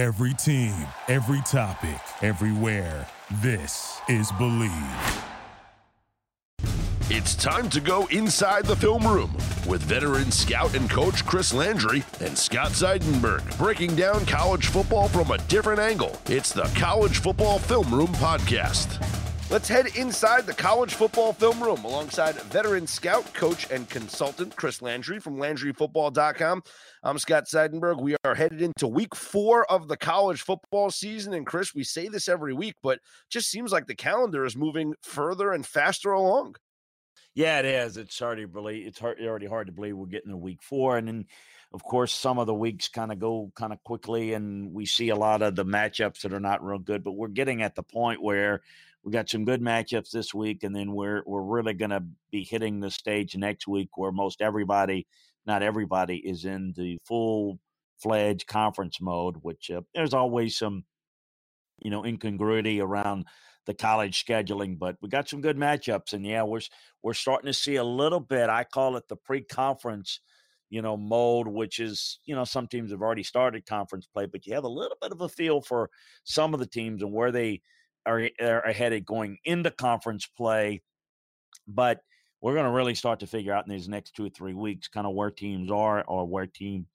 Every team, every topic, everywhere. This is Believe. It's time to go inside the film room with veteran scout and coach Chris Landry and Scott Seidenberg breaking down college football from a different angle. It's the College Football Film Room Podcast. Let's head inside the college football film room alongside veteran scout, coach, and consultant Chris Landry from LandryFootball.com. I'm Scott Seidenberg. We are headed into week four of the college football season. And Chris, we say this every week, but just seems like the calendar is moving further and faster along. Yeah, it is. It's already really. It's hard, already hard to believe we're getting to week four, and then, of course, some of the weeks kind of go kind of quickly, and we see a lot of the matchups that are not real good. But we're getting at the point where we got some good matchups this week, and then we're we're really going to be hitting the stage next week where most everybody, not everybody, is in the full fledged conference mode. Which uh, there's always some, you know, incongruity around the college scheduling, but we got some good matchups, and yeah, we're we're starting to see a little bit. I call it the pre-conference, you know, mode, which is you know some teams have already started conference play, but you have a little bit of a feel for some of the teams and where they are, are headed going into conference play. But we're going to really start to figure out in these next two or three weeks kind of where teams are or where teams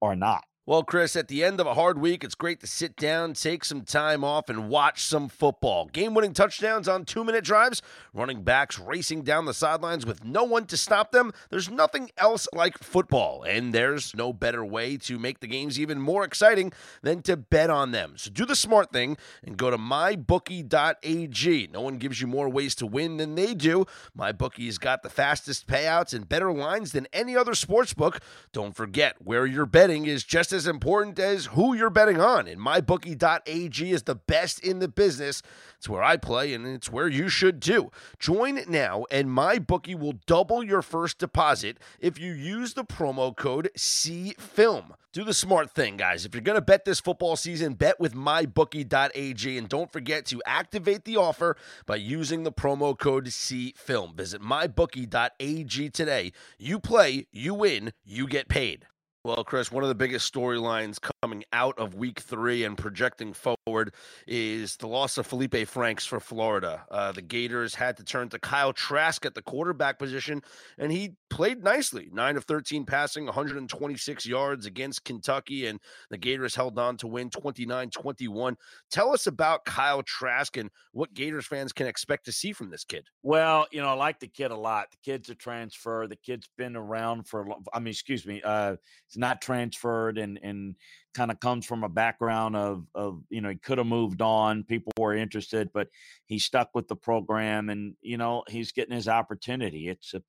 are not. Well, Chris, at the end of a hard week, it's great to sit down, take some time off, and watch some football. Game winning touchdowns on two minute drives, running backs racing down the sidelines with no one to stop them. There's nothing else like football, and there's no better way to make the games even more exciting than to bet on them. So do the smart thing and go to mybookie.ag. No one gives you more ways to win than they do. MyBookie's got the fastest payouts and better lines than any other sports book. Don't forget, where you're betting is just as important as who you're betting on. And mybookie.ag is the best in the business. It's where I play, and it's where you should too. Join now, and MyBookie will double your first deposit if you use the promo code CFILM. Do the smart thing, guys. If you're going to bet this football season, bet with mybookie.ag. And don't forget to activate the offer by using the promo code CFILM. Visit mybookie.ag today. You play, you win, you get paid. Well, Chris, one of the biggest storylines coming out of week three and projecting forward is the loss of Felipe Franks for Florida. Uh, the Gators had to turn to Kyle Trask at the quarterback position, and he played nicely 9 of 13 passing, 126 yards against Kentucky, and the Gators held on to win 29 21. Tell us about Kyle Trask and what Gators fans can expect to see from this kid. Well, you know, I like the kid a lot. The kid's a transfer, the kid's been around for, I mean, excuse me, uh, not transferred and, and, kind of comes from a background of of you know he could have moved on people were interested but he stuck with the program and you know he's getting his opportunity. It's a,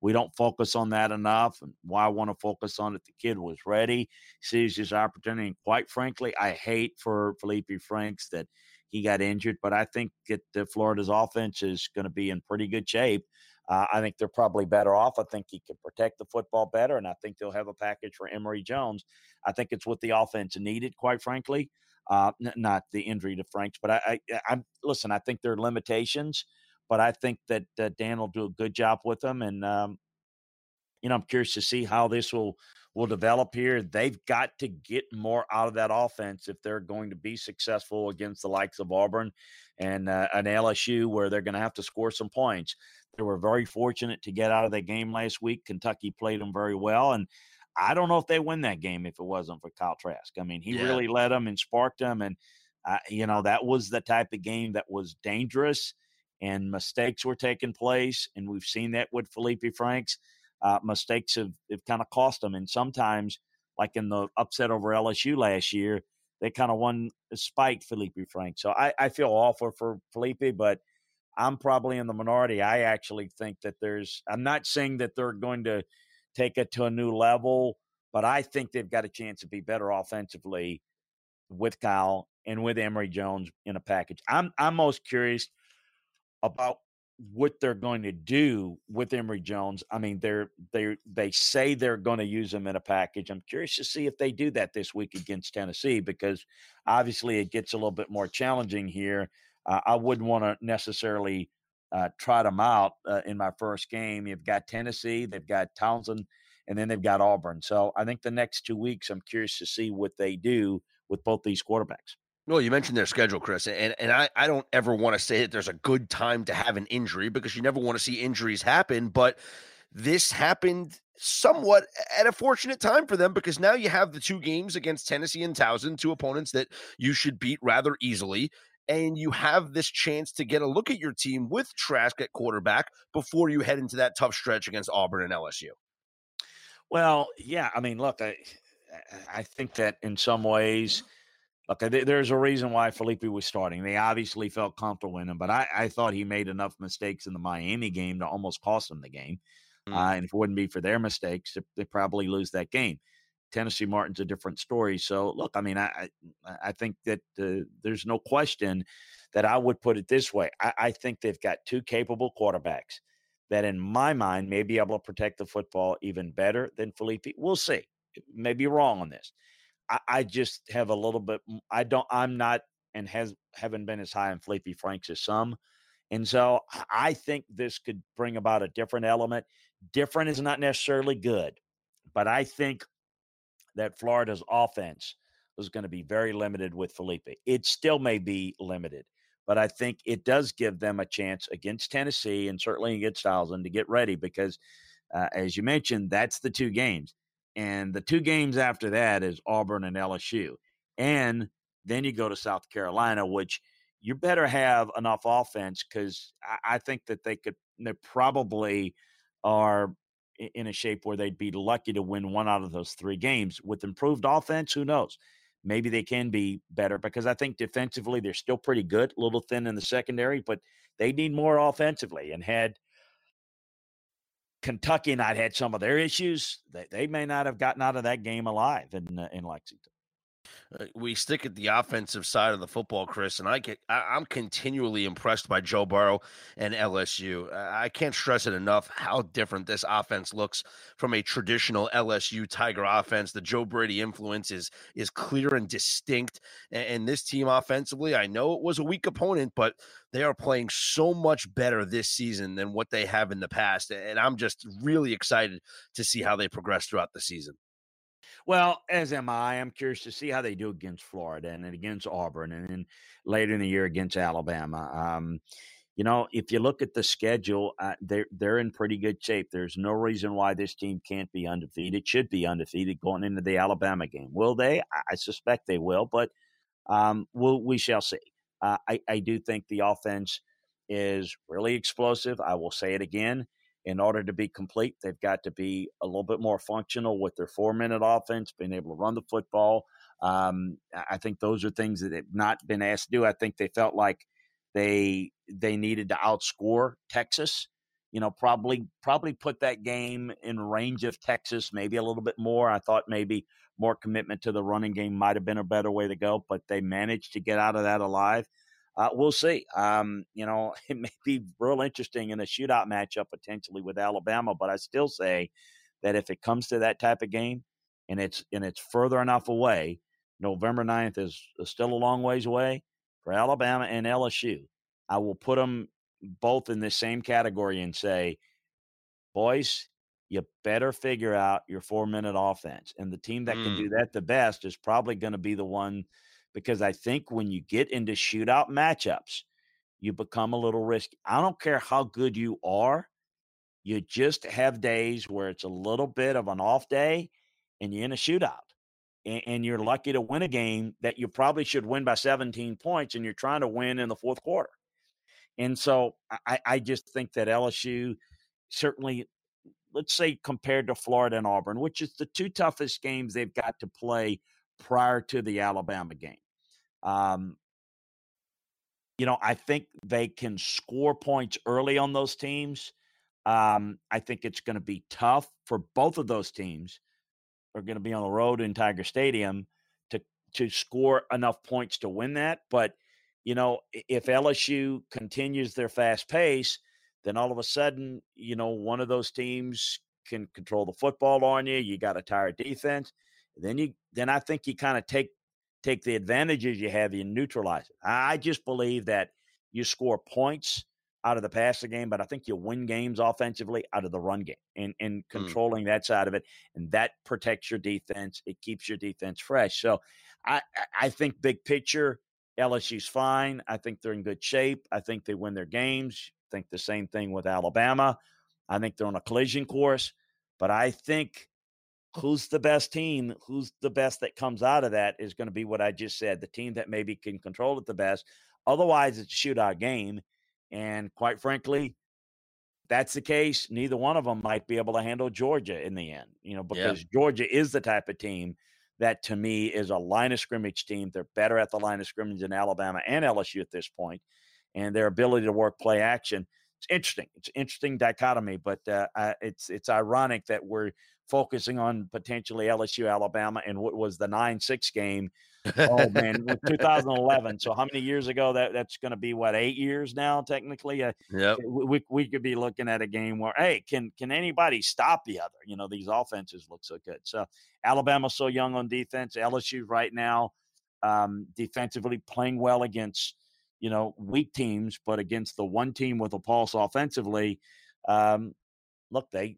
we don't focus on that enough and why i want to focus on it? The kid was ready sees his opportunity and quite frankly i hate for felipe franks that he got injured but i think that the florida's offense is going to be in pretty good shape uh, I think they're probably better off. I think he can protect the football better, and I think they'll have a package for Emory Jones. I think it's what the offense needed, quite frankly. Uh, n- not the injury to Franks, but I, I, I'm listen. I think there are limitations, but I think that uh, Dan will do a good job with them, and um, you know, I'm curious to see how this will will develop here. They've got to get more out of that offense if they're going to be successful against the likes of Auburn and uh, an LSU, where they're going to have to score some points. They were very fortunate to get out of that game last week. Kentucky played them very well, and I don't know if they win that game if it wasn't for Kyle Trask. I mean, he yeah. really led them and sparked them, and uh, you know that was the type of game that was dangerous, and mistakes were taking place, and we've seen that with Felipe Franks. Uh, mistakes have, have kind of cost them, and sometimes, like in the upset over LSU last year, they kind of won spite Felipe Frank. So I, I feel awful for Felipe, but I'm probably in the minority. I actually think that there's, I'm not saying that they're going to take it to a new level, but I think they've got a chance to be better offensively with Kyle and with Emory Jones in a package. I'm, I'm most curious about what they're going to do with Emory Jones. I mean, they're they they say they're going to use him in a package. I'm curious to see if they do that this week against Tennessee because obviously it gets a little bit more challenging here uh, I wouldn't want to necessarily uh, trot them out uh, in my first game. You've got Tennessee, they've got Towson, and then they've got Auburn. So I think the next two weeks, I'm curious to see what they do with both these quarterbacks. Well, you mentioned their schedule, Chris, and and I, I don't ever want to say that there's a good time to have an injury because you never want to see injuries happen, but this happened somewhat at a fortunate time for them because now you have the two games against Tennessee and Towson, two opponents that you should beat rather easily. And you have this chance to get a look at your team with Trask at quarterback before you head into that tough stretch against Auburn and LSU. Well, yeah. I mean, look, I, I think that in some ways, Okay, there's a reason why Felipe was starting. They obviously felt comfortable in him, but I, I thought he made enough mistakes in the Miami game to almost cost them the game. Mm. Uh, and if it wouldn't be for their mistakes, they probably lose that game. Tennessee Martin's a different story. So, look, I mean, I I think that uh, there's no question that I would put it this way. I, I think they've got two capable quarterbacks that, in my mind, may be able to protect the football even better than Felipe. We'll see. May be wrong on this. I, I just have a little bit. I don't. I'm not and has haven't been as high on Felipe Franks as some. And so I think this could bring about a different element. Different is not necessarily good, but I think that Florida's offense was going to be very limited with Felipe. It still may be limited, but I think it does give them a chance against Tennessee and certainly against Towson to get ready because, uh, as you mentioned, that's the two games. And the two games after that is Auburn and LSU. And then you go to South Carolina, which you better have enough offense because I, I, think that they could, they probably are in a shape where they'd be lucky to win one out of those three games. With improved offense, who knows? Maybe they can be better because I think defensively they're still pretty good, a little thin in the secondary, but they need more offensively. And had Kentucky not had some of their issues, they, they may not have gotten out of that game alive in uh, in Lexington. Uh, we stick at the offensive side of the football, Chris, and I get I, am continually impressed by Joe Burrow and LSU. I can't stress it enough how different this offense looks from a traditional LSU Tiger offense. The Joe Brady influence is is clear and distinct, and, and this team offensively, I know it was a weak opponent, but they are playing so much better this season than what they have in the past, and I'm just really excited to see how they progress throughout the season. Well, as am I. I'm curious to see how they do against Florida and against Auburn, and then later in the year against Alabama. Um, you know, if you look at the schedule, uh, they're they're in pretty good shape. There's no reason why this team can't be undefeated. It should be undefeated going into the Alabama game. Will they? I, I suspect they will, but um, we'll, we shall see. Uh, I, I do think the offense is really explosive. I will say it again in order to be complete, they've got to be a little bit more functional with their four minute offense, being able to run the football. Um, I think those are things that they've not been asked to do. I think they felt like they they needed to outscore Texas. You know, probably probably put that game in range of Texas, maybe a little bit more. I thought maybe more commitment to the running game might have been a better way to go, but they managed to get out of that alive uh, we'll see. Um, you know, it may be real interesting in a shootout matchup potentially with Alabama, but I still say that if it comes to that type of game and it's and it's further enough away, November 9th is, is still a long ways away for Alabama and LSU. I will put them both in the same category and say, boys, you better figure out your four minute offense. And the team that mm. can do mm. that the best is probably going to be the one because I think when you get into shootout matchups, you become a little risky. I don't care how good you are, you just have days where it's a little bit of an off day and you're in a shootout. And, and you're lucky to win a game that you probably should win by 17 points, and you're trying to win in the fourth quarter. And so I, I just think that LSU certainly, let's say, compared to Florida and Auburn, which is the two toughest games they've got to play prior to the Alabama game. Um, you know, I think they can score points early on those teams. Um, I think it's going to be tough for both of those teams. Are going to be on the road in Tiger Stadium to to score enough points to win that. But you know, if LSU continues their fast pace, then all of a sudden, you know, one of those teams can control the football on you. You got a tired defense. Then you then I think you kind of take take the advantages you have and neutralize it. I just believe that you score points out of the passing game, but I think you win games offensively out of the run game and, and hmm. controlling mm. that side of it. And that protects your defense. It keeps your defense fresh. So I I think big picture, LSU's fine. I think they're in good shape. I think they win their games. I think the same thing with Alabama. I think they're on a collision course. But I think who's the best team, who's the best that comes out of that is going to be what I just said. The team that maybe can control it the best. Otherwise, it's a shootout game. And quite frankly, that's the case, neither one of them might be able to handle Georgia in the end, you know, because Georgia is the type of team that to me is a line of scrimmage team. They're better at the line of scrimmage than Alabama and LSU at this point, and their ability to work play action. It's interesting. It's interesting dichotomy, but uh, it's it's ironic that we're focusing on potentially LSU, Alabama, and what was the nine six game oh man, 2011. So how many years ago? That that's going to be what eight years now, technically. Uh, yeah, we we could be looking at a game where hey, can can anybody stop the other? You know, these offenses look so good. So Alabama's so young on defense. LSU right now, um, defensively playing well against you know weak teams, but against the one team with a pulse offensively. Um, look, they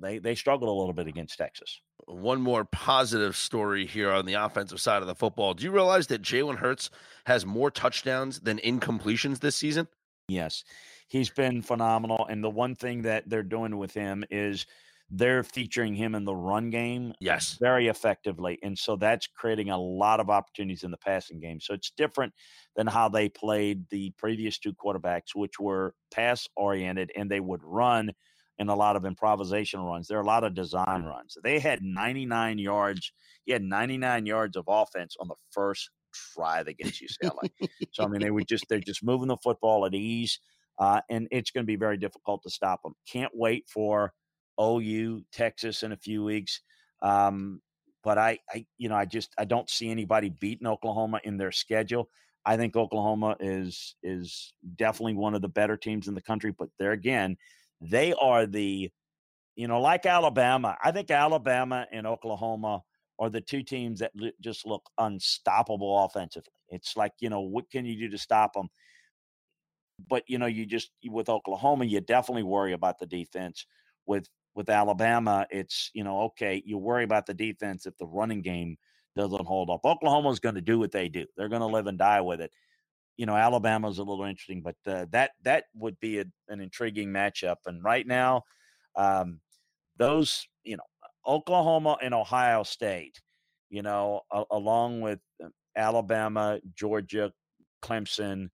they they struggled a little bit against Texas. One more positive story here on the offensive side of the football. Do you realize that Jalen Hurts has more touchdowns than incompletions this season? Yes, he's been phenomenal. And the one thing that they're doing with him is they're featuring him in the run game yes very effectively and so that's creating a lot of opportunities in the passing game so it's different than how they played the previous two quarterbacks which were pass oriented and they would run in a lot of improvisation runs. There are a lot of design runs. They had 99 yards. He had 99 yards of offense on the first drive against UCLA. so I mean, they were just they're just moving the football at ease, uh, and it's going to be very difficult to stop them. Can't wait for OU Texas in a few weeks. Um, but I, I, you know, I just I don't see anybody beating Oklahoma in their schedule. I think Oklahoma is is definitely one of the better teams in the country. But there again, they are the, you know, like Alabama. I think Alabama and Oklahoma are the two teams that just look unstoppable offensively. It's like, you know, what can you do to stop them? But, you know, you just, with Oklahoma, you definitely worry about the defense. With, with Alabama, it's, you know, okay, you worry about the defense if the running game doesn't hold up. Oklahoma's going to do what they do. They're going to live and die with it you know Alabama's a little interesting, but uh, that that would be a, an intriguing matchup. And right now, um, those you know Oklahoma and Ohio State, you know, a, along with um, Alabama, Georgia, Clemson,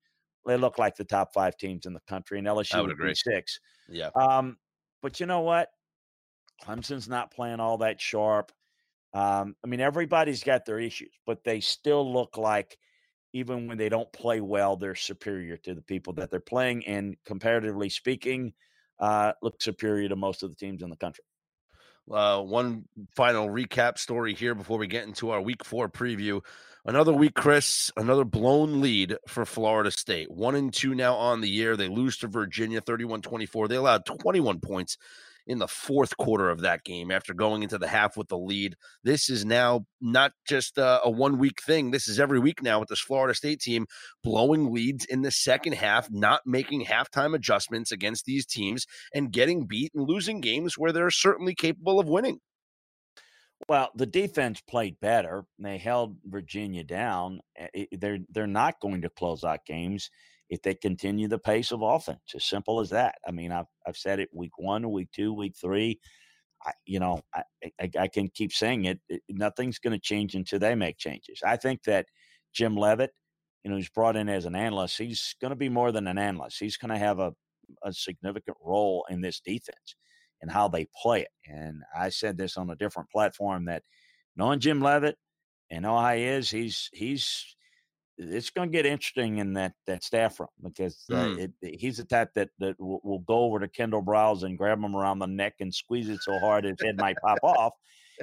they look like the top five teams in the country, and LSU would, would agree. six. Yeah. Um, but you know what? Clemson's not playing all that sharp. Um, I mean, everybody's got their issues, but they still look like even when they don't play well, they're superior to the people that they're playing, and comparatively speaking, uh, look superior to most of the teams in the country. Uh, one final recap story here before we get into our week four preview. Another week, Chris, another blown lead for Florida State. One and two now on the year. They lose to Virginia 31 24. They allowed 21 points in the fourth quarter of that game after going into the half with the lead. This is now not just a, a one week thing. This is every week now with this Florida State team blowing leads in the second half, not making halftime adjustments against these teams, and getting beat and losing games where they're certainly capable of winning. Well, the defense played better. They held Virginia down. Eh, eh, they're they're not going to close out games if they continue the pace of offense. As simple as that. I mean, I've I've said it week one, week two, week three. I, you know, I, I, I can keep saying it. nothing's going to change until they make changes. I think that Jim Leavitt, you know, he's brought in as an analyst. He's going to be more than an analyst. He's going to have a, a significant role in this defense and how they play it. And I said this on a different platform that knowing Jim Leavitt and all he is, he's he's it's going to get interesting in that that staff room because uh, mm. it, it, he's the type that that will, will, go over to Kendall Briles and grab him around the neck and squeeze it so hard his head might pop off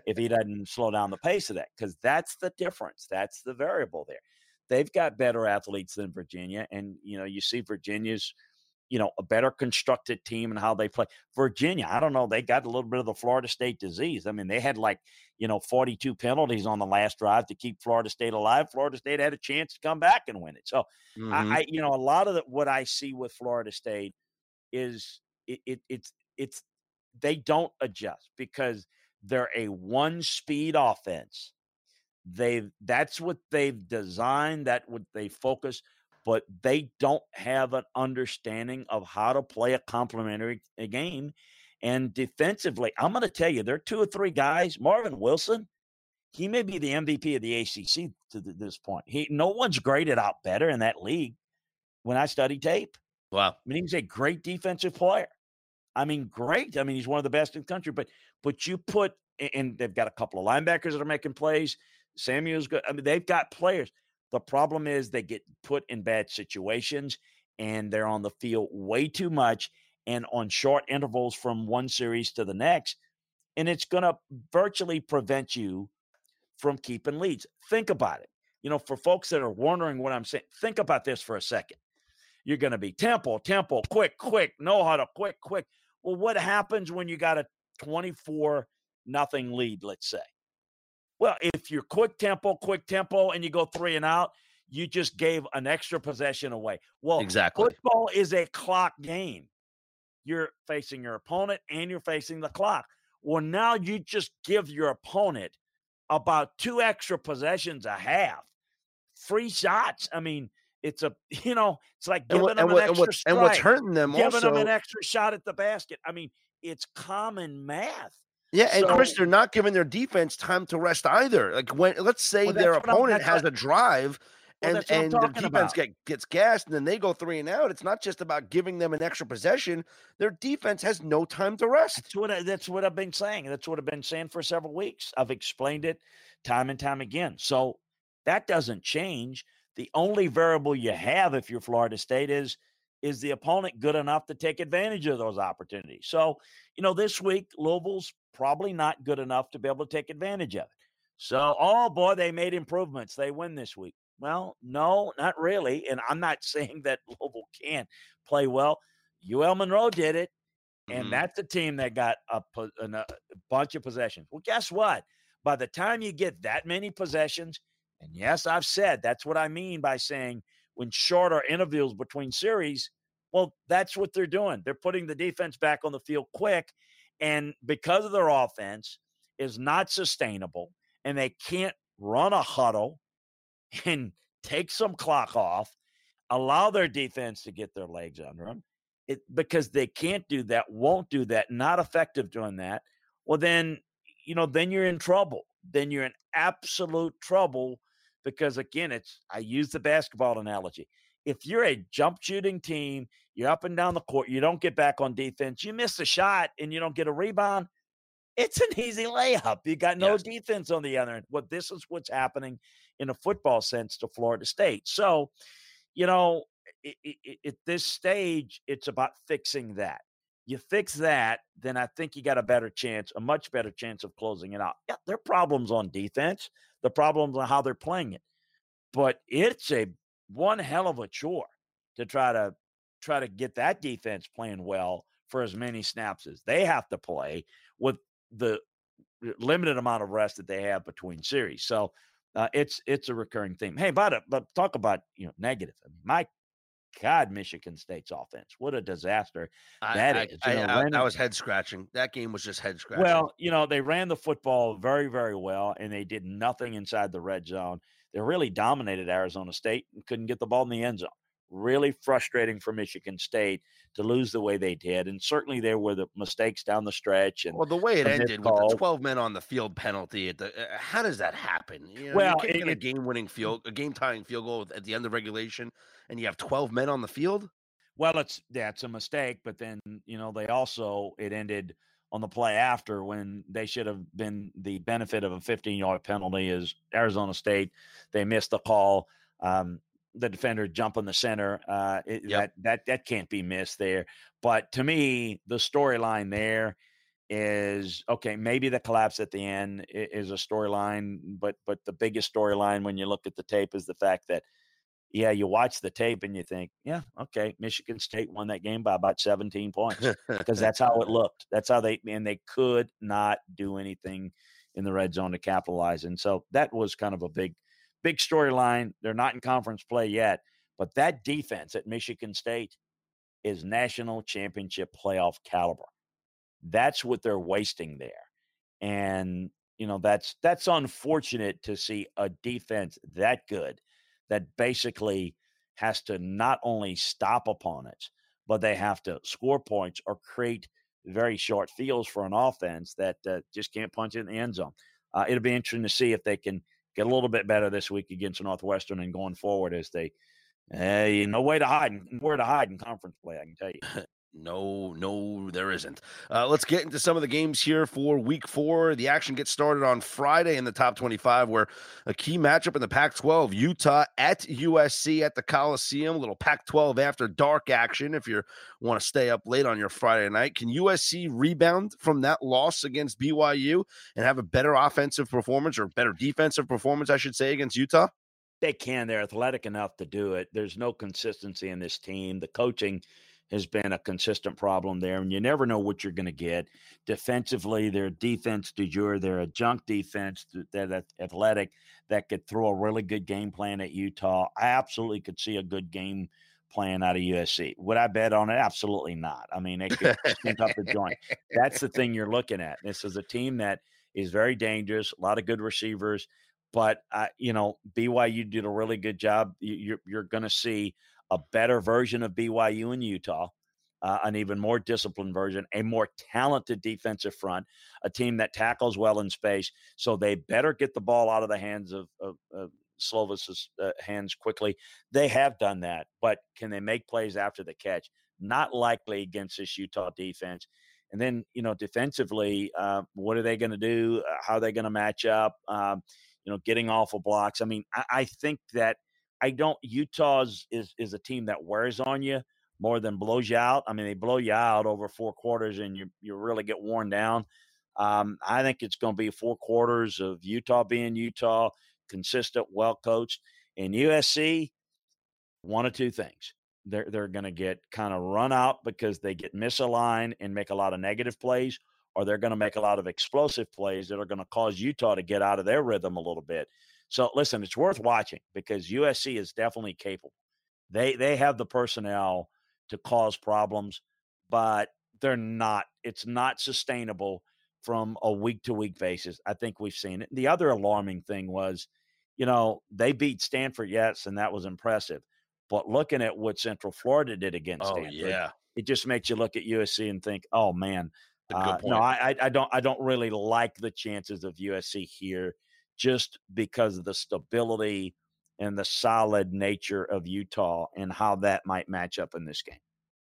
if he doesn't slow down the pace of that. Because that's the difference. That's the variable there. They've got better athletes than Virginia, and you know you see Virginia's you know, a better constructed team and how they play. Virginia, I don't know, they got a little bit of the Florida State disease. I mean, they had like, you know, 42 penalties on the last drive to keep Florida State alive. Florida State had a chance to come back and win it. So, mm-hmm. I, I, you know, a lot of the, what I see with Florida State is it, it, it's, it's, they don't adjust because they're a one speed offense They that's what they've designed, that what they focus, but they don't have an understanding of how to play a complementary game. And defensively, I'm going to tell you, there are two or three guys. Marvin Wilson, he may be the MVP of the ACC to this point. He no one's graded out better in that league. When I study tape, wow, I mean he's a great defensive player. I mean, great. I mean, he's one of the best in the country. But but you put and they've got a couple of linebackers that are making plays. Samuel's good. I mean, they've got players. The problem is they get put in bad situations and they're on the field way too much and on short intervals from one series to the next. And it's going to virtually prevent you from keeping leads. Think about it. You know, for folks that are wondering what I'm saying, think about this for a second. You're going to be tempo, tempo, quick, quick, know how to quick, quick. Well, what happens when you got a 24 nothing lead, let's say? Well, if you're quick tempo, quick tempo, and you go three and out, you just gave an extra possession away. Well, exactly. Football is a clock game. You're facing your opponent and you're facing the clock. Well, now you just give your opponent about two extra possessions a half, free shots. I mean, it's a you know, it's like giving them an extra and, strike, and what's hurting them giving also, them an extra shot at the basket. I mean, it's common math. Yeah, and So- Chris, they're not giving their defense time to rest either. Like when let's say Well, their opponent has a drive Well, and and the defense about. get, gets gassed and then they go three and out. It's not just about giving them an extra possession. Their defense has no time to rest. That's what I, that's what I've been saying. That's what I've been saying for several weeks. I've explained it time and time again. So that doesn't change. The only variable you have if you're Florida State is is the opponent good enough to take advantage of those opportunities. So, you know, this week Louisville's probably not good enough to be able to take advantage of it. So, oh boy, they made improvements. They win this week. Well, no, not really. And I'm not saying that Louisville can't play well. UL Monroe did it and Mhm. that's a team that got a, a bunch of possessions. Well, guess what? By the time you get that many possessions, and yes, I've said that's what I mean by saying when shorter intervals between series, well, that's what they're doing. They're putting the defense back on the field quick, and because of their offense is not sustainable, and they can't run a huddle and take some clock off, allow their defense to get their legs under them it because they can't do that, won't do that, not effective doing that, well then you know then you're in trouble. Then you're in absolute trouble because again, it's I use the basketball analogy. If you're a jump shooting team, you're up and down the court, you don't get back on defense, you miss a shot and you don't get a rebound, it's an easy layup. You got no Yes. defense on the other end. Well, this is what's happening in a football sense to Florida State. So, you know, at this stage, it's about fixing that. You fix that, then I think you got a better chance, a much better chance of closing it out. Yeah, there are problems on defense, the problems on how they're playing it, but it's a one hell of a chore to try to try to get that defense playing well for as many snaps as they have to play with the limited amount of rest that they have between series. So uh, it's it's a recurring theme. Hey, but but talk about you know negative. I mean, my God, Michigan State's offense, what a disaster! I, That I, is, you I, know, I- running- that was head scratching. That game was just head scratching. Well, you know, they ran the football very, very well, and they did nothing inside the red zone. They really dominated Arizona State and couldn't get the ball in the end zone. Really frustrating for Michigan State to lose the way they did, and certainly there were the mistakes down the stretch. And well, the way it ended with the twelve men on the field penalty, at the, uh, how does that happen? You know, Well, you're it- a game-winning field, a game-tying field goal at the end of regulation, and you have twelve men on the field. Well, it's that's a mistake, but then you know they also it ended on the play after when they should have been the benefit of a 15 yard penalty is Arizona State. They missed the call. Um, the defender jumping the center. Uh, it, Yep. That that that can't be missed there. But to me, the storyline there is okay. Maybe the collapse at the end is a storyline, but but the biggest storyline when you look at the tape is the fact that yeah, you watch the tape and you think, yeah, okay, Michigan State won that game by about 17 points because that's how it looked. That's how they and they could not do anything in the red zone to capitalize. And so that was kind of a big, big storyline. They're not in conference play yet, but that defense at Michigan State is national championship playoff caliber. That's what they're wasting there. And you know that's that's unfortunate to see a defense that good that basically has to not only stop opponents but they have to score points or create very short fields for an offense that uh, just can't punch in the end zone. Uh, it'll be interesting to see if they can get a little bit better this week against Northwestern and going forward as they, hey, no way to hide, where to hide in conference play. I can tell you. No, no, there isn't. Uh, let's get into some of the games here for week four. The action gets started on Friday in the top 25, where a key matchup in the Pac 12, Utah at USC at the Coliseum. A little Pac 12 after dark action if you want to stay up late on your Friday night. Can USC rebound from that loss against BYU and have a better offensive performance or better defensive performance, I should say, against Utah? They can. They're athletic enough to do it. There's no consistency in this team. The coaching has been a consistent problem there, and you never know what you're going to get. Defensively, their defense de jour, they're a junk defense that athletic that could throw a really good game plan at Utah. I absolutely could see a good game plan out of USC. Would I bet on it? Absolutely not. I mean, they could up the joint. That's the thing you're looking at. This is a team that is very dangerous, a lot of good receivers. But uh, you know, BYU did a really good job. You're you're going to see a better version of BYU in Utah, uh, an even more disciplined version, a more talented defensive front, a team that tackles well in space. So they better get the ball out of the hands of, of, of uh, hands quickly. They have done that, but can they make plays after the catch? Not likely against this Utah defense. And then, you know, defensively, uh, what are they going to do? Uh, how are they going to match up? Um, you know, getting of blocks. I mean, I, I think that – I don't. Utah's is is a team that wears on you more than blows you out. I mean, they blow you out over four quarters, and you you really get worn down. Um, I think it's going to be four quarters of Utah being Utah, consistent, well coached. In USC, one of two things: they're they're going to get kind of run out because they get misaligned and make a lot of negative plays, or they're going to make a lot of explosive plays that are going to cause Utah to get out of their rhythm a little bit. So listen, it's worth watching because USC is definitely capable. They they have the personnel to cause problems, but they're not. It's not sustainable from a week to week basis. I think we've seen it. The other alarming thing was, you know, they beat Stanford, yes, and that was impressive. But looking at what Central Florida did against oh, Stanford, yeah. it just makes you look at USC and think, oh man, uh, no, I, I don't I don't really like the chances of USC here just because of the stability and the solid nature of Utah and how that might match up in this game.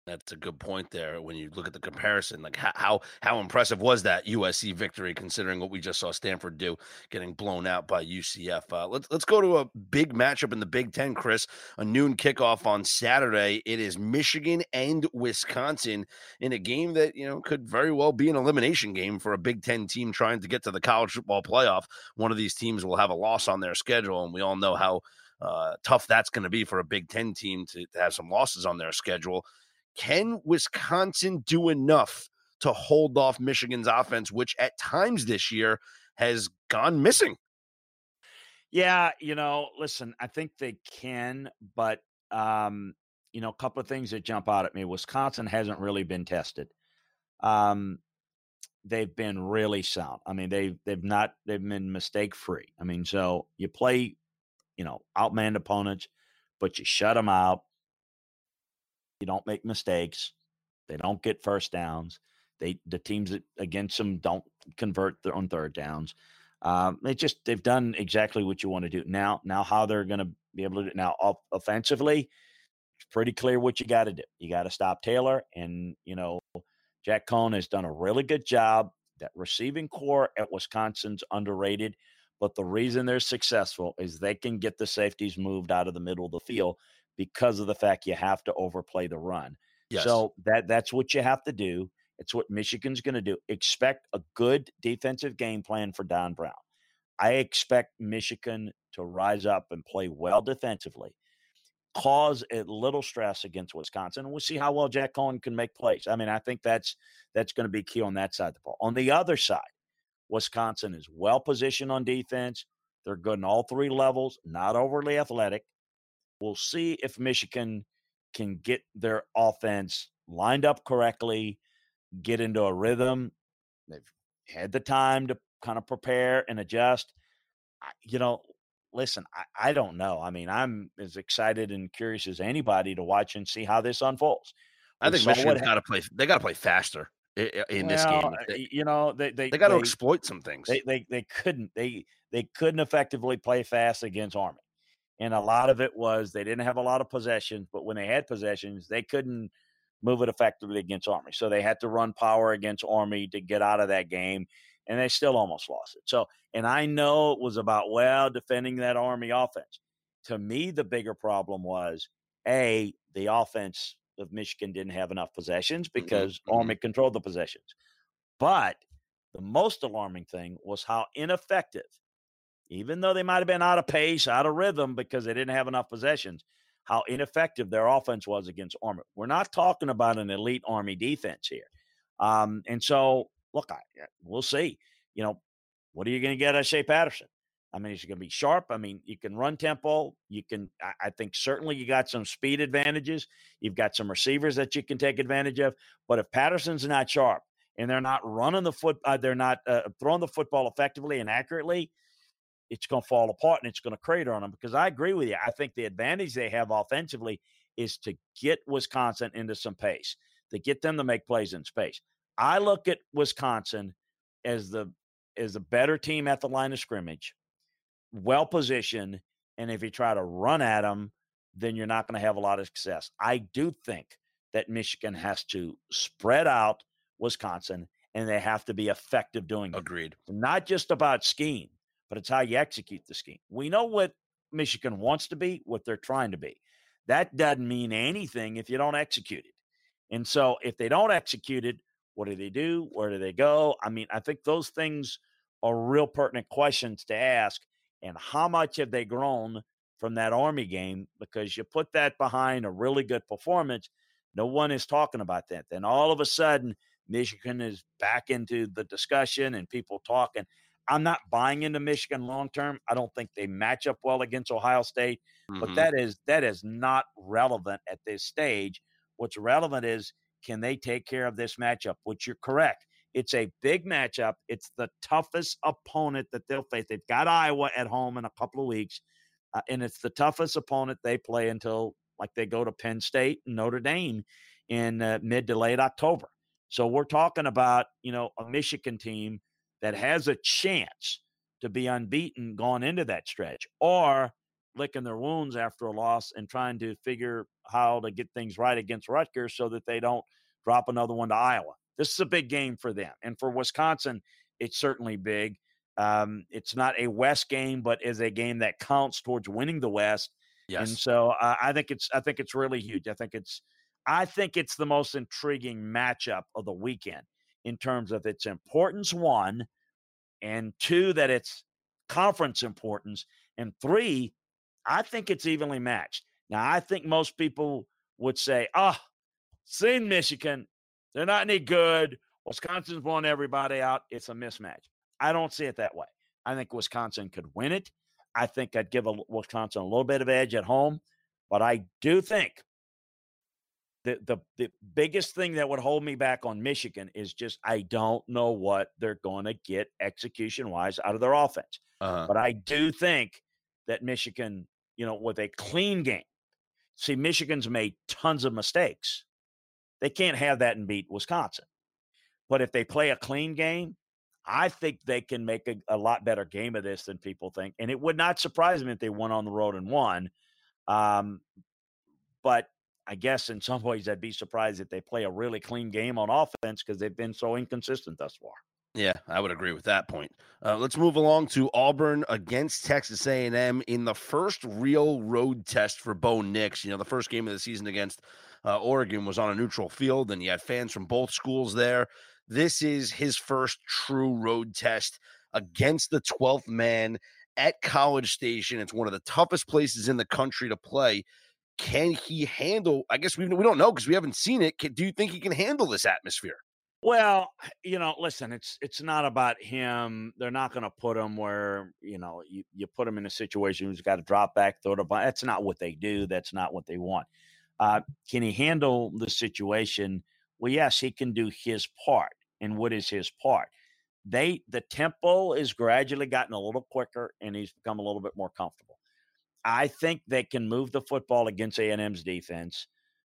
That's a good point there. When you look at the comparison, like how how impressive was that USC victory, considering what we just saw Stanford do, getting blown out by UCF. Uh, let's let's go to a big matchup in the Big Ten, Chris. A noon kickoff on Saturday. It is Michigan and Wisconsin in a game that you know could very well be an elimination game for a Big Ten team trying to get to the college football playoff. One of these teams will have a loss on their schedule, and we all know how uh, tough that's going to be for a Big Ten team to, to have some losses on their schedule. Can Wisconsin do enough to hold off Michigan's offense, which at times this year has gone missing? Yeah, you know, listen, I think they can, but um, you know, a couple of things that jump out at me. Wisconsin hasn't really been tested. Um, they've been really sound. I mean, they've they've not they've been mistake free. I mean, so you play, you know, outmanned opponents, but you shut them out. You don't make mistakes. They don't get first downs. They the teams against them don't convert their on third downs. Um, they just they've done exactly what you want to do. Now, now how they're going to be able to do it now off, offensively, it's pretty clear what you got to do. You got to stop Taylor, and you know Jack Coan has done a really good job. That receiving corps at Wisconsin's underrated, but the reason they're successful is they can get the safeties moved out of the middle of the field because of the fact you have to overplay the run. Yes. So that that's what you have to do. It's what Michigan's going to do. Expect a good defensive game plan for Don Brown. I expect Michigan to rise up and play well defensively, cause a little stress against Wisconsin, and we'll see how well Jack Coan can make plays. I mean, I think that's that's going to be key on that side of the ball. On the other side, Wisconsin is well positioned on defense. They're good in all three levels, not overly athletic. We'll see if Michigan can get their offense lined up correctly, get into a rhythm. They've had the time to kind of prepare and adjust. You know, listen, I, I don't know. I mean, I'm as excited and curious as anybody to watch and see how this unfolds. I think Michigan's got to play. They got to play faster in, well, this game. They, you know, they they they got to exploit some things. They, they they couldn't they they couldn't effectively play fast against Army, and a lot of it was they didn't have a lot of possessions. But when they had possessions, they couldn't move it effectively against Army. So they had to run power against Army to get out of that game, and they still almost lost it. So, and I know it was about well defending that Army offense. To me, the bigger problem was a the offense of Michigan didn't have enough possessions mm-hmm, because mm-hmm. Army controlled the possessions. But the most alarming thing was how ineffective, even though they might have been out of pace, out of rhythm because they didn't have enough possessions, how ineffective their offense was against Army. We're not talking about an elite Army defense here. Um, and so, look, I, we'll see. You know, what are you going to get out of Shea Patterson? I mean, he's going to be sharp. I mean, you can run tempo. You can, I, think, certainly you got some speed advantages. You've got some receivers that you can take advantage of. But if Patterson's not sharp and they're not running the foot, uh, they're not uh, throwing the football effectively and accurately, it's going to fall apart and it's going to crater on them. Because I agree with you. I think the advantage they have offensively is to get Wisconsin into some pace, to get them to make plays in space. I look at Wisconsin as the as a better team at the line of scrimmage well positioned. And if you try to run at them, then you're not going to have a lot of success. I do think that Michigan has to spread out Wisconsin and they have to be effective doing it. Agreed. not just about scheme, but it's how you execute the scheme. We know what Michigan wants to be, what they're trying to be. That doesn't mean anything if you don't execute it. And so if they don't execute it, what do they do? Where do they go? I mean, I think those things are real pertinent questions to ask and how much have they grown from that Army game? Because you put that behind a really good performance, no one is talking about that. Then all of a sudden, Michigan is back into the discussion and people talking. I'm not buying into Michigan long term. I don't think they match up well against Ohio State, mm-hmm. but that is that is not relevant at this stage. What's relevant is can they take care of this matchup? Which you're correct. It's a big matchup. It's the toughest opponent that they'll face. They've got Iowa at home in a couple of weeks, uh, and it's the toughest opponent they play until like they go to Penn State and Notre Dame in uh, mid to late October. So we're talking about you know a Michigan team that has a chance to be unbeaten going into that stretch, or licking their wounds after a loss and trying to figure how to get things right against Rutgers so that they don't drop another one to Iowa. This is a big game for them. And for Wisconsin, it's certainly big. Um, it's not a West game, but is a game that counts towards winning the West. Yes. And so uh, I think it's I think it's really huge. I think it's I think it's the most intriguing matchup of the weekend in terms of its importance. One and two that it's conference importance, and three, I think it's evenly matched. Now I think most people would say, "Ah, oh, seen Michigan, they're not any good. Wisconsin's blown everybody out. It's a mismatch. I don't see it that way. I think Wisconsin could win it. I think I'd give a, Wisconsin a little bit of edge at home, but I do think the, the the biggest thing that would hold me back on Michigan is just I don't know what they're going to get execution wise out of their offense. Uh-huh. But I do think that Michigan, you know, with a clean game. See, Michigan's made tons of mistakes. They can't have that and beat Wisconsin. But if they play a clean game, I think they can make a, a, lot better game of this than people think. And it would not surprise me if they went on the road and won. Um, but I guess in some ways I'd be surprised if they play a really clean game on offense because they've been so inconsistent thus far. Yeah, I would agree with that point. Uh, let's move along to Auburn against Texas A&M in the first real road test for Bo Nix. You know, the first game of the season against uh, Oregon was on a neutral field, and you had fans from both schools there. This is his first true road test against the 12th man at College Station. It's one of the toughest places in the country to play. Can he handle? I guess we, we don't know because we haven't seen it. Do you think he can handle this atmosphere? Well, you know, listen, it's it's not about him. They're not going to put him where you know you, you put him in a situation who's got to drop back, throw the ball. That's not what they do. That's not what they want. Uh, can he handle the situation? Well, yes, he can do his part. And what is his part? they the tempo is gradually gotten a little quicker and he's become a little bit more comfortable. I think they can move the football against A&M's defense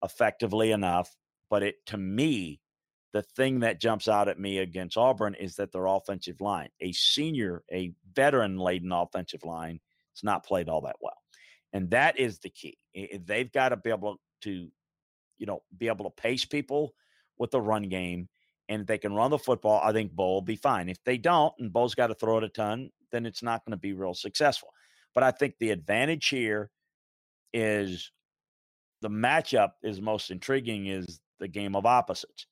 effectively enough, but it to me the thing that jumps out at me against Auburn is that their offensive line, a senior, a veteran laden offensive line, it's not played all that well. And that is the key. They've got to be able to, you know, be able to pace people with the run game. And if they can run the football, I think Bo will be fine. If they don't, and Bo's got to throw it a ton, then it's not going to be real successful. But I think the advantage here is the matchup is most intriguing is the game of opposites.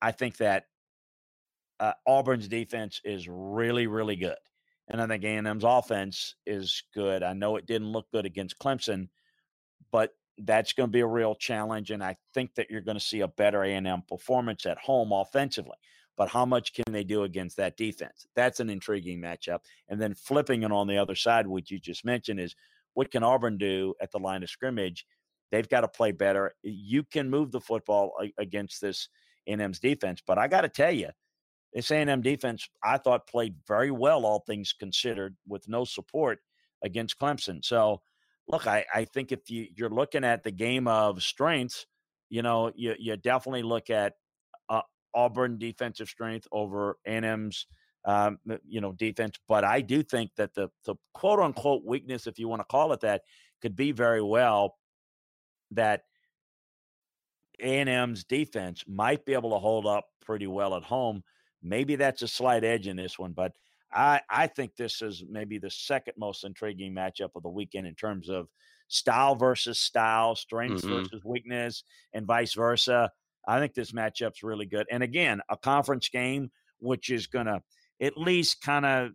I think that uh, Auburn's defense is really, really good. And I think A&M's offense is good. I know it didn't look good against Clemson, but that's going to be a real challenge. And I think that you're going to see a better A&M performance at home offensively. But how much can they do against that defense? That's an intriguing matchup. And then flipping it on the other side, which you just mentioned, is what can Auburn do at the line of scrimmage? They've got to play better. You can move the football against this – A&M's defense. But I got to tell you, this A&M defense, I thought played very well, all things considered, with no support against Clemson. So, look, I, I think if you, you're looking at the game of strengths, you know, you, you definitely look at Auburn defensive strength over A&M's, um, you know, defense. But I do think that the the quote unquote weakness, if you want to call it that, could be very well that a&M's defense might be able to hold up pretty well at home. Maybe that's a slight edge in this one, but I, I think this is maybe the second most intriguing matchup of the weekend in terms of style versus style, strength mm-hmm. versus weakness, and vice versa. I think this matchup's really good. And again, a conference game, which is going to at least kind of,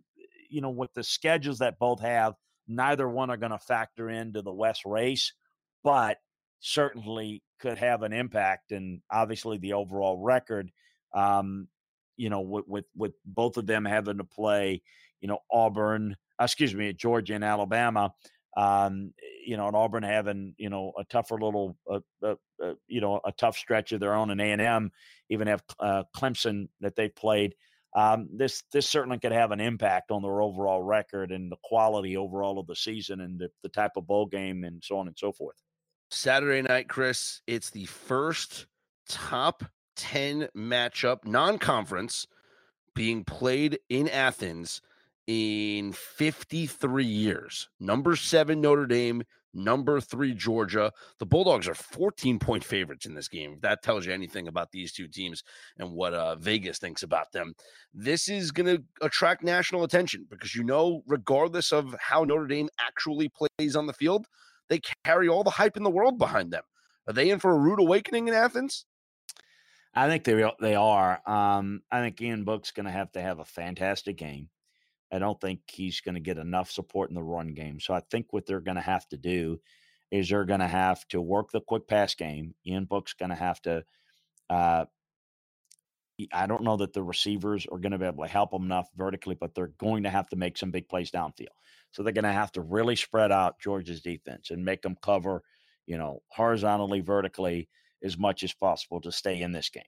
you know, with the schedules that both have, neither one are going to factor into the West race, but certainly could have an impact, and obviously the overall record. Um, you know, with, with with both of them having to play, you know, Auburn, excuse me, Georgia and Alabama. Um, you know, and Auburn having you know a tougher little, uh, uh, uh, you know, a tough stretch of their own, and A and M even have uh, Clemson that they played. Um, this this certainly could have an impact on their overall record and the quality overall of the season and the, the type of bowl game and so on and so forth. Saturday night, Chris, it's the first top 10 matchup, non conference, being played in Athens in 53 years. Number seven, Notre Dame. Number three, Georgia. The Bulldogs are 14 point favorites in this game. If that tells you anything about these two teams and what uh, Vegas thinks about them, this is going to attract national attention because you know, regardless of how Notre Dame actually plays on the field, they carry all the hype in the world behind them. Are they in for a rude awakening in Athens? I think they they are. Um, I think Ian Book's going to have to have a fantastic game. I don't think he's going to get enough support in the run game. So I think what they're going to have to do is they're going to have to work the quick pass game. Ian Book's going to have to. Uh, I don't know that the receivers are going to be able to help them enough vertically, but they're going to have to make some big plays downfield. So they're going to have to really spread out Georgia's defense and make them cover, you know, horizontally, vertically as much as possible to stay in this game.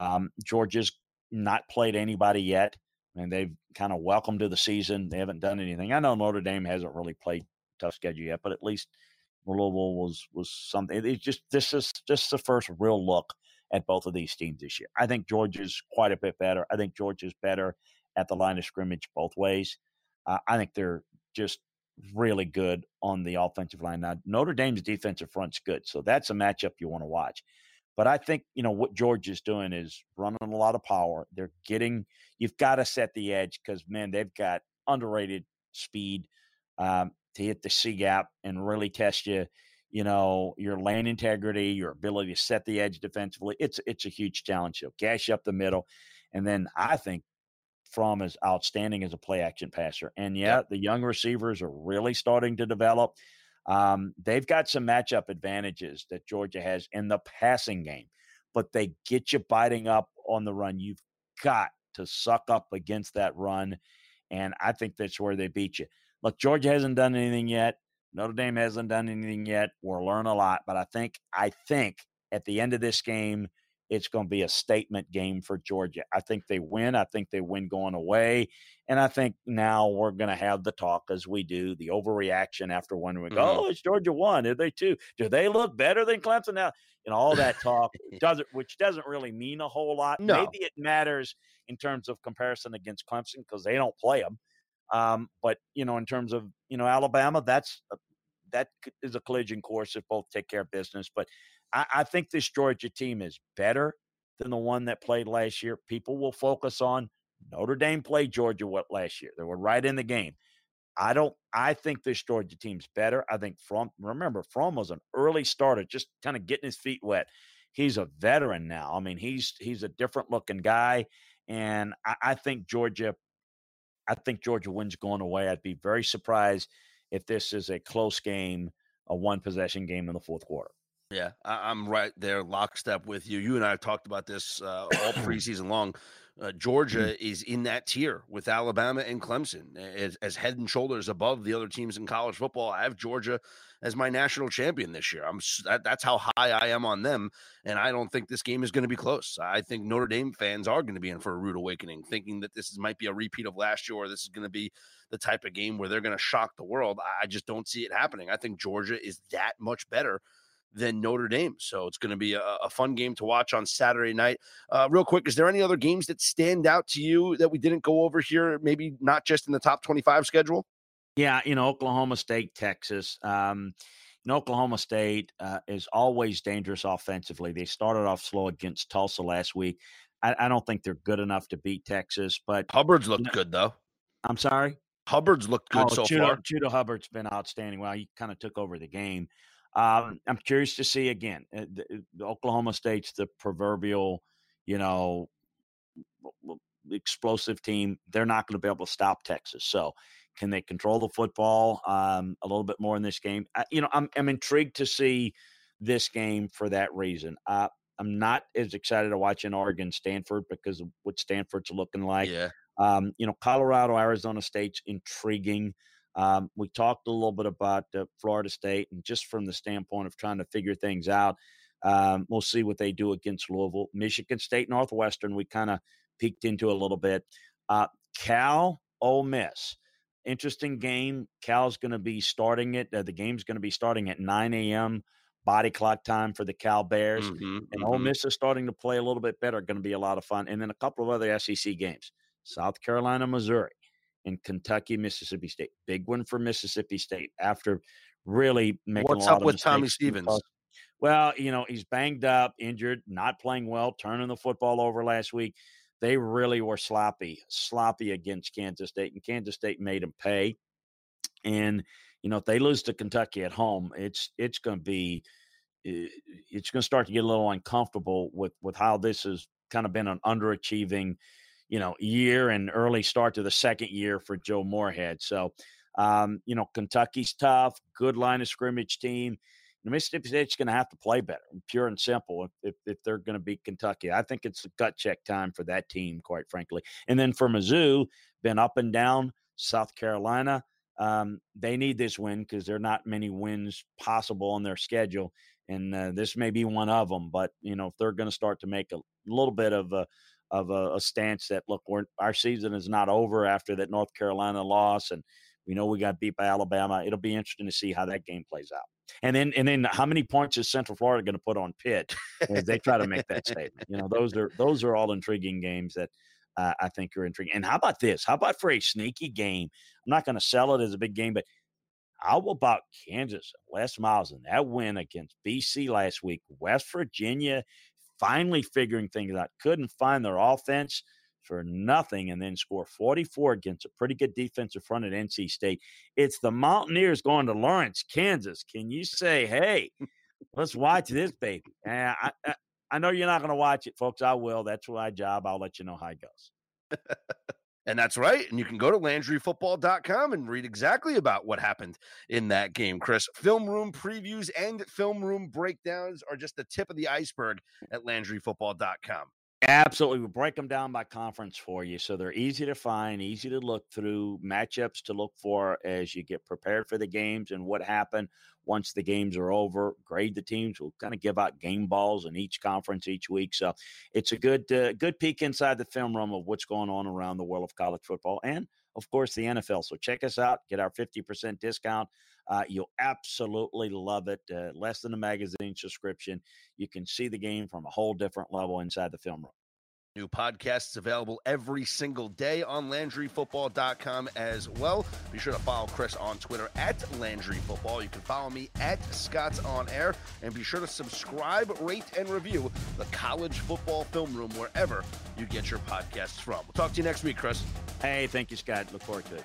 Um, Georgia's not played anybody yet. Mean, they've kind of welcomed to the season. They haven't done anything. I know Notre Dame hasn't really played tough schedule yet, but at least Louisville was was something. It's just this is just the first real look at both of these teams this year. I think Georgia's quite a bit better. I think Georgia's better at the line of scrimmage both ways. Uh, I think they're just really good on the offensive line. Now, Notre Dame's defensive front's good, so that's a matchup you want to watch. But I think, you know, what Georgia's doing is running a lot of power. They're getting, you've got to set the edge because, man, they've got underrated speed um, to hit the C gap and really test you, you know, your lane integrity, your ability to set the edge defensively. It's it's a huge challenge. He'll gash up the middle. And then I think Fromm is outstanding as a play action passer. And yeah, the young receivers are really starting to develop. Um, they've got some matchup advantages that Georgia has in the passing game, but they get you biting up on the run. You've got to suck up against that run. And I think that's where they beat you. Look, Georgia hasn't done anything yet. Notre Dame hasn't done anything yet. We'll learn a lot, but I think I think at the end of this game, it's going to be a statement game for Georgia. I think they win. I think they win going away. And I think now we're going to have the talk as we do, the overreaction after one week. mm-hmm. oh, it's Georgia one. Did they two? Do they look better than Clemson now? And all that talk doesn't, which doesn't really mean a whole lot. No. Maybe it matters in terms of comparison against Clemson because they don't play them. Um, but you know, in terms of you know Alabama, that's a, that is a collision course if both take care of business. But I, I think this Georgia team is better than the one that played last year. People will focus on Notre Dame played Georgia what last year. They were right in the game. I don't. I think this Georgia team's better. I think Fromm remember Fromm was an early starter, just kind of getting his feet wet. He's a veteran now. I mean, he's he's a different looking guy, and I, I think Georgia. I think Georgia wins going away. I'd be very surprised if this is a close game, a one possession game in the fourth quarter. Yeah, I, am right there, lockstep with you. You and I have talked about this uh, all preseason long. Uh, mm. Georgia is in that tier with Alabama and Clemson as, as, head and shoulders above the other teams in college football. I have Georgia as my national champion this year. I'm that, that's how high I am on them, and I don't think this game is going to be close. I think Notre Dame fans are going to be in for a rude awakening, thinking that this is, might be a repeat of last year, or this is going to be the type of game where they're going to shock the world. I just don't see it happening. I think Georgia is that much better than Notre Dame. So it's going to be a, a, fun game to watch on Saturday night. Uh, real quick, is there any other games that stand out to you that we didn't go over here? Maybe not just in the top 25 schedule? Yeah, you know, Oklahoma State, Texas. Um, you know, Oklahoma State uh, is always dangerous offensively. They started off slow against Tulsa last week. I, I don't think they're good enough to beat Texas, but Hubbard's looked you know, good though. I'm sorry. Hubbard's looked good oh, so Chuba, far. Chuba Hubbard's been outstanding. Well, he kind of took over the game. Um, I'm curious to see again. Uh, the, uh, the Oklahoma State's the proverbial, you know, explosive team. They're not going to be able to stop Texas. So, can they control the football um, a little bit more in this game? I, you know, I'm I'm intrigued to see this game for that reason. Uh, I'm not as excited to watch in Oregon Stanford because of what Stanford's looking like. Yeah. Um, you know, Colorado, Arizona State's intriguing. Um, we talked a little bit about uh, Florida State, and just from the standpoint of trying to figure things out, um, we'll see what they do against Louisville. Michigan State, Northwestern, we kind of peeked into a little bit. Uh, Cal, Ole Miss, interesting game. Cal's going to be starting it. Uh, the game's going to be starting at 9 a.m. body clock time for the Cal Bears, mm-hmm, and mm-hmm. Ole Miss is starting to play a little bit better. Going to be a lot of fun, and then a couple of other SEC games: South Carolina, Missouri in Kentucky, Mississippi State. Big one for Mississippi State after really making What's up with Tommy Stevens? Well, you know, he's banged up, injured, not playing well, turning the football over last week. They really were sloppy, sloppy against Kansas State, and Kansas State made them pay. And you know, if they lose to Kentucky at home, it's it's going to be it's going to start to get a little uncomfortable with with how this has kind of been an underachieving you know, year and early start to the second year for Joe Moorhead. So, um, you know, Kentucky's tough, good line of scrimmage team. Mississippi State's going to have to play better, pure and simple, if, if, if they're going to beat Kentucky. I think it's a gut check time for that team, quite frankly. And then for Mizzou, been up and down. South Carolina, um, they need this win because there are not many wins possible on their schedule, and uh, this may be one of them. But you know, if they're going to start to make a little bit of a of a, a stance that look, we're our season is not over after that North Carolina loss, and we know we got beat by Alabama. It'll be interesting to see how that game plays out. And then, and then, how many points is Central Florida going to put on Pitt as they try to make that statement? You know, those are those are all intriguing games that uh, I think are intriguing. And how about this? How about for a sneaky game? I'm not going to sell it as a big game, but how about Kansas, Les Miles, and that win against BC last week? West Virginia finally figuring things out. Couldn't find their offense for nothing and then score 44 against a pretty good defensive front at NC State. It's the Mountaineers going to Lawrence, Kansas. Can you say, hey, let's watch this baby? I, I, I know you're not going to watch it, folks. I will. That's my job. I'll let you know how it goes. And that's right. And you can go to LandryFootball.com and read exactly about what happened in that game, Chris. Film room previews and film room breakdowns are just the tip of the iceberg at LandryFootball.com. Absolutely. We break them down by conference for you. So they're easy to find, easy to look through, matchups to look for as you get prepared for the games and what happened, once the games are over, grade the teams. We'll kind of give out game balls in each conference each week. So it's a good uh, good peek inside the film room of what's going on around the world of college football and of course the NFL. So check us out. Get our 50% discount. Uh, you'll absolutely love it. Uh, less than a magazine subscription. You can see the game from a whole different level inside the film room. New podcasts available every single day on LandryFootball.com as well. Be sure to follow Chris on Twitter at LandryFootball. You can follow me at Scott's On Air. And be sure to subscribe, rate, and review the College Football Film Room wherever you get your podcasts from. We'll talk to you next week, Chris. Hey, thank you, Scott. Look forward to it.